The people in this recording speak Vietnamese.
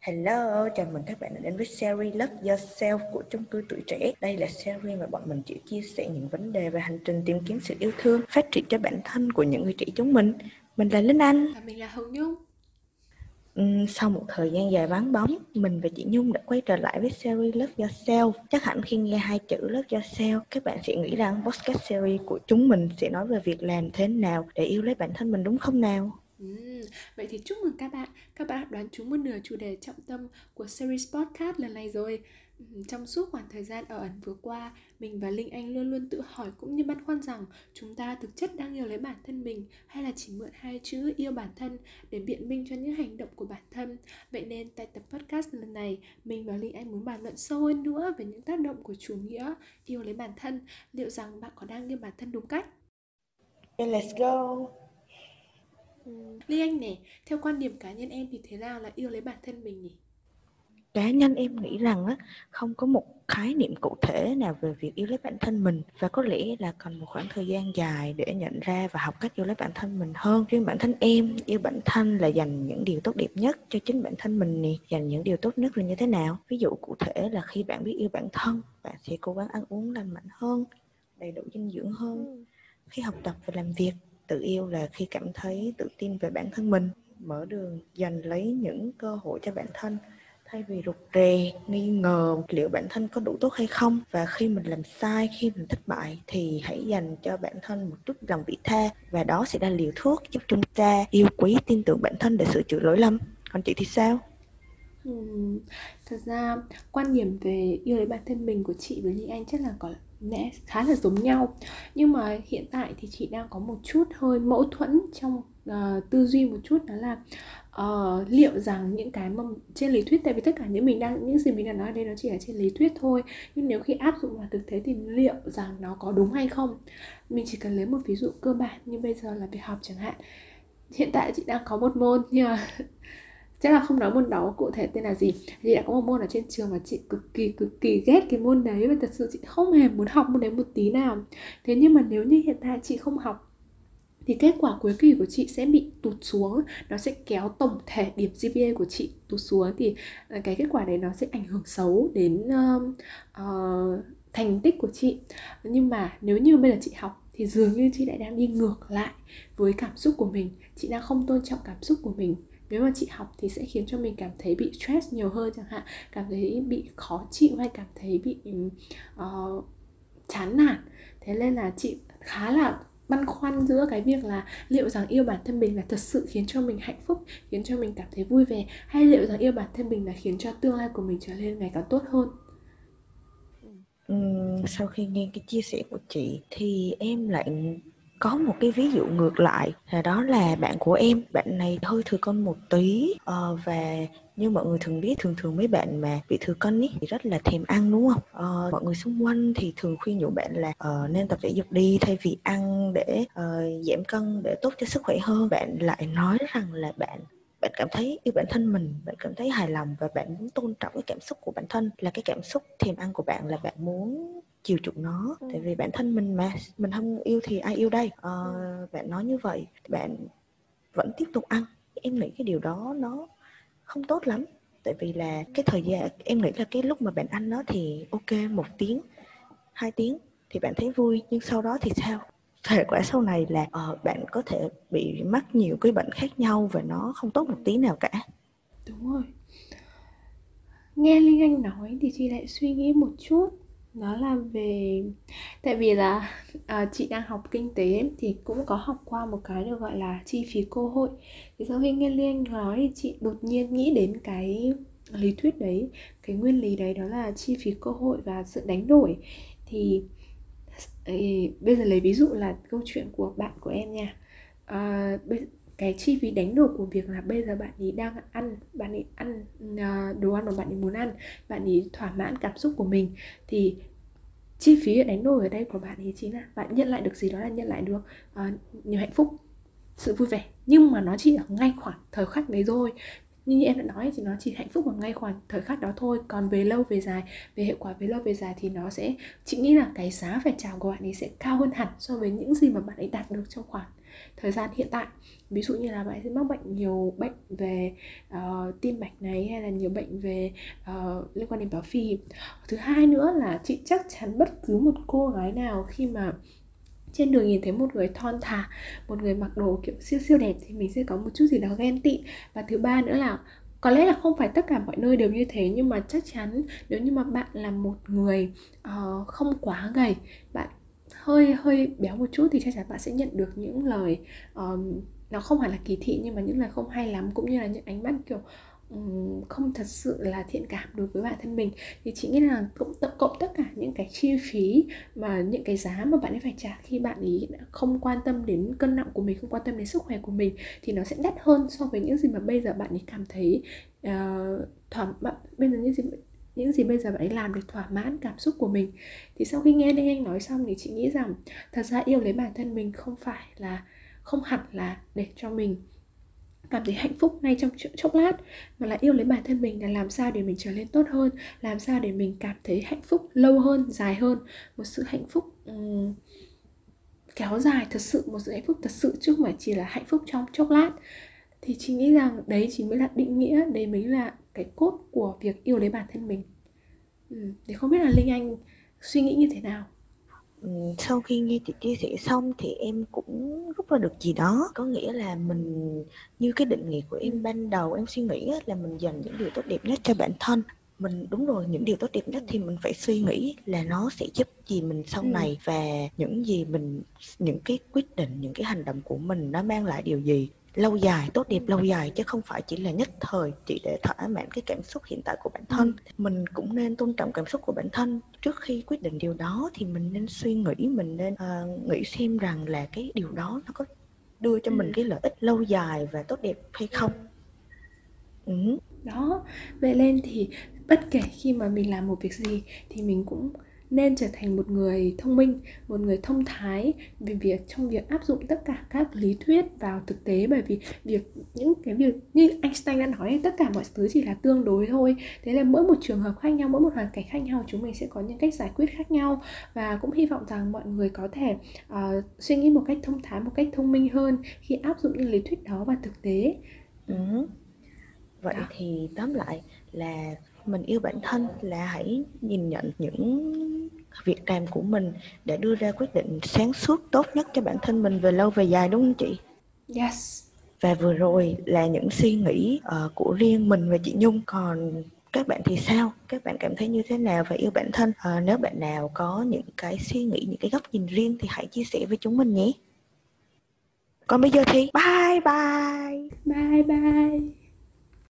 Hello, chào mừng các bạn đã đến với series Love Yourself của chung cư tuổi trẻ. Đây là series mà bọn mình chỉ chia sẻ những vấn đề về hành trình tìm kiếm sự yêu thương, phát triển cho bản thân của những người trẻ chúng mình. Mình là Linh Anh. Và mình là Hồng Nhung. Uhm, sau một thời gian dài vắng bóng, mình và chị Nhung đã quay trở lại với series Love Yourself. Chắc hẳn khi nghe hai chữ Love Yourself, các bạn sẽ nghĩ rằng podcast series của chúng mình sẽ nói về việc làm thế nào để yêu lấy bản thân mình đúng không nào? Vậy thì chúc mừng các bạn, các bạn đoán trúng một nửa chủ đề trọng tâm của series podcast lần này rồi. Trong suốt khoảng thời gian ở ẩn vừa qua, mình và Linh Anh luôn luôn tự hỏi cũng như băn khoăn rằng chúng ta thực chất đang yêu lấy bản thân mình hay là chỉ mượn hai chữ yêu bản thân để biện minh cho những hành động của bản thân. Vậy nên tại tập podcast lần này, mình và Linh Anh muốn bàn luận sâu hơn nữa về những tác động của chủ nghĩa yêu lấy bản thân. Liệu rằng bạn có đang yêu bản thân đúng cách? Let's go. Linh Anh nè, theo quan điểm cá nhân em thì thế nào là yêu lấy bản thân mình nhỉ? cá nhân em nghĩ rằng á không có một khái niệm cụ thể nào về việc yêu lấy bản thân mình. Và có lẽ là cần một khoảng thời gian dài để nhận ra và học cách yêu lấy bản thân mình hơn. Riêng bản thân em yêu bản thân là dành những điều tốt đẹp nhất cho chính bản thân mình nè. Dành những điều tốt nhất là như thế nào? Ví dụ cụ thể là khi bạn biết yêu bản thân bạn sẽ cố gắng ăn uống lành mạnh hơn đầy đủ dinh dưỡng hơn. Ừ. khi học tập và làm việc tự yêu là khi cảm thấy tự tin về bản thân mình. Mở đường dành lấy những cơ hội cho bản thân. Thay vì rụt rè nghi ngờ liệu bản thân có đủ tốt hay không. Và khi mình làm sai khi mình thất bại thì hãy dành cho bản thân một chút lòng vị tha. Và đó sẽ là liều thuốc giúp chúng ta yêu quý tin tưởng bản thân để sửa chữa lỗi lầm. Còn chị thì sao? Ừ, thật ra quan điểm về yêu lấy bản thân mình của chị với Ly Anh chắc là có lẽ khá là giống nhau. Nhưng mà hiện tại thì chị đang có một chút hơi mâu thuẫn trong uh, tư duy một chút đó là uh, liệu rằng những cái mà trên lý thuyết tại vì tất cả những mình đang những gì mình đang nói đây nó chỉ là trên lý thuyết thôi nhưng nếu khi áp dụng vào thực tế thì liệu rằng nó có đúng hay không? Mình chỉ cần lấy một ví dụ cơ bản như bây giờ là việc học chẳng hạn. Hiện tại chị đang có một môn nhưng mà chắc là không nói môn đó cụ thể tên là gì. Chị đã có một môn ở trên trường mà chị cực kỳ cực kỳ ghét cái môn đấy. Và thật sự chị không hề muốn học môn đấy một tí nào. Thế nhưng mà nếu như hiện tại chị không học thì kết quả cuối kỳ của chị sẽ bị tụt xuống. Nó sẽ kéo tổng thể điểm GPA của chị tụt xuống. Thì ờ, cái kết quả đấy nó sẽ ảnh hưởng xấu đến uh, uh, thành tích của chị. Nhưng mà nếu như bây giờ chị học thì dường như chị lại đang đi ngược lại với cảm xúc của mình. Chị đang không tôn trọng cảm xúc của mình nếu mà chị học thì sẽ khiến cho mình cảm thấy bị stress nhiều hơn chẳng hạn cảm thấy bị khó chịu hay cảm thấy bị uh, chán nản. Thế nên là chị khá là băn khoăn giữa cái việc là liệu rằng yêu bản thân mình là thật sự khiến cho mình hạnh phúc khiến cho mình cảm thấy vui vẻ hay liệu rằng yêu bản thân mình là khiến cho tương lai của mình trở nên ngày càng tốt hơn? Sau khi nghe cái chia sẻ của chị thì em lại có một cái ví dụ ngược lại là đó là bạn của em bạn này hơi thừa cân một tí. Uh, và như mọi người thường biết thường thường mấy bạn mà bị thừa cân ý thì rất là thèm ăn đúng không? Uh, mọi người xung quanh thì thường khuyên nhủ bạn là uh, nên tập thể dục đi thay vì ăn để uh, giảm cân để tốt cho sức khỏe hơn. Bạn lại nói rằng là bạn bạn cảm thấy yêu bản thân mình bạn cảm thấy hài lòng và bạn muốn tôn trọng cái cảm xúc của bản thân. Là cái cảm xúc thèm ăn của bạn là bạn muốn chiều chuộng nó. Ừ. tại vì bản thân mình mà mình không yêu thì ai yêu đây? À, bạn nói như vậy bạn vẫn tiếp tục ăn. Em nghĩ cái điều đó nó không tốt lắm. Tại vì là cái thời gian em nghĩ là cái lúc mà bạn ăn nó thì ok một tiếng hai tiếng thì bạn thấy vui. Nhưng sau đó thì sao? Hệ quả sau này là uh, bạn có thể bị mắc nhiều cái bệnh khác nhau và nó không tốt một tí nào cả. Đúng rồi. Nghe linh anh nói thì chị lại suy nghĩ một chút nó là về tại vì là à, chị đang học kinh tế thì cũng có học qua một cái được gọi là chi phí cơ hội. Thì sau khi nghe liên nói thì chị đột nhiên nghĩ đến cái lý thuyết đấy cái nguyên lý đấy đó là chi phí cơ hội và sự đánh đổi. Thì ấy, bây giờ lấy ví dụ là câu chuyện của bạn của em nha. À, cái chi phí đánh đổi của việc là bây giờ bạn ấy đang ăn bạn ấy ăn uh, đồ ăn mà bạn ấy muốn ăn bạn ấy thỏa mãn cảm xúc của mình thì chi phí đánh đổi ở đây của bạn ý chính là bạn nhận lại được gì đó là nhận lại được ờ, uh, nhiều hạnh phúc sự vui vẻ. Nhưng mà nó chỉ ở ngay khoảng thời khắc đấy thôi. Như em đã nói thì nó chỉ hạnh phúc ở ngay khoảng thời khắc đó thôi. Còn về lâu về dài về hiệu quả về lâu về dài thì nó sẽ chị nghĩ là cái giá phải trả của bạn ấy sẽ cao hơn hẳn so với những gì mà bạn ấy đạt được trong khoảng thời gian hiện tại. Ví dụ như là bạn sẽ mắc bệnh nhiều bệnh về uh, tim mạch này hay là nhiều bệnh về uh, liên quan đến béo phì. Thứ hai nữa là chị chắc chắn bất cứ một cô gái nào khi mà trên đường nhìn thấy một người thon thả một người mặc đồ kiểu siêu siêu đẹp thì mình sẽ có một chút gì đó ghen tị. Và thứ ba nữa là có lẽ là không phải tất cả mọi nơi đều như thế nhưng mà chắc chắn nếu như mà bạn là một người uh, không quá gầy bạn hơi hơi béo một chút thì chắc chắn bạn sẽ nhận được những lời um, nó không hẳn là kỳ thị nhưng mà những lời không hay lắm cũng như là những ánh mắt kiểu không thật sự là thiện cảm đối với bản thân mình. Thì chị nghĩ là cũng tập cộng tất cả những cái chi phí mà những cái giá mà bạn ấy phải trả khi bạn ấy không quan tâm đến cân nặng của mình không quan tâm đến sức khỏe của mình thì nó sẽ đắt hơn so với những gì mà bây giờ bạn ấy cảm thấy uh, thỏa mãn bây giờ những gì những gì bây giờ bạn ấy làm để thỏa mãn cảm xúc của mình? Thì sau khi nghe Đinh Anh nói xong thì chị nghĩ rằng thật ra yêu lấy bản thân mình không phải là không hẳn là để cho mình cảm thấy hạnh phúc ngay trong chốc lát mà là yêu lấy bản thân mình là làm sao để mình trở nên tốt hơn làm sao để mình cảm thấy hạnh phúc lâu hơn dài hơn. Một sự hạnh phúc um, kéo dài thật sự một sự hạnh phúc thật sự chứ không phải chỉ là hạnh phúc trong chốc lát thì chị nghĩ rằng đấy chính mới là định nghĩa đấy mới là cái cốt của việc yêu lấy bản thân mình. Ừ, thì không biết là linh anh suy nghĩ như thế nào? Sau khi nghe chị chia sẻ xong thì em cũng rút ra được gì đó. Có nghĩa là mình như cái định nghĩa của em ban đầu em suy nghĩ là mình dành những điều tốt đẹp nhất cho bản thân. Mình đúng rồi những điều tốt đẹp nhất thì mình phải suy nghĩ là nó sẽ giúp gì mình sau ừ. này và những gì mình những cái quyết định những cái hành động của mình nó mang lại điều gì lâu dài tốt đẹp lâu dài chứ không phải chỉ là nhất thời chỉ để thỏa mãn cái cảm xúc hiện tại của bản thân ừ. mình cũng nên tôn trọng cảm xúc của bản thân trước khi quyết định điều đó thì mình nên suy nghĩ mình nên uh, nghĩ xem rằng là cái điều đó nó có đưa cho ừ. mình cái lợi ích lâu dài và tốt đẹp hay không ừ. đó vậy lên thì bất kể khi mà mình làm một việc gì thì mình cũng nên trở thành một người thông minh một người thông thái về việc trong việc áp dụng tất cả các lý thuyết vào thực tế bởi vì việc những cái việc như Einstein đã nói tất cả mọi thứ chỉ là tương đối thôi thế là mỗi một trường hợp khác nhau mỗi một hoàn cảnh khác nhau chúng mình sẽ có những cách giải quyết khác nhau và cũng hy vọng rằng mọi người có thể uh, suy nghĩ một cách thông thái một cách thông minh hơn khi áp dụng những lý thuyết đó vào thực tế ừ. vậy đó. thì tóm lại là mình yêu bản thân là hãy nhìn nhận những việc làm của mình để đưa ra quyết định sáng suốt tốt nhất cho bản thân mình về lâu về dài đúng không chị? Yes. Và vừa rồi là những suy nghĩ uh, của riêng mình và chị Nhung. Còn các bạn thì sao? Các bạn cảm thấy như thế nào về yêu bản thân? À, nếu bạn nào có những cái suy nghĩ những cái góc nhìn riêng thì hãy chia sẻ với chúng mình nhé. Còn bây giờ thì bye bye. Bye bye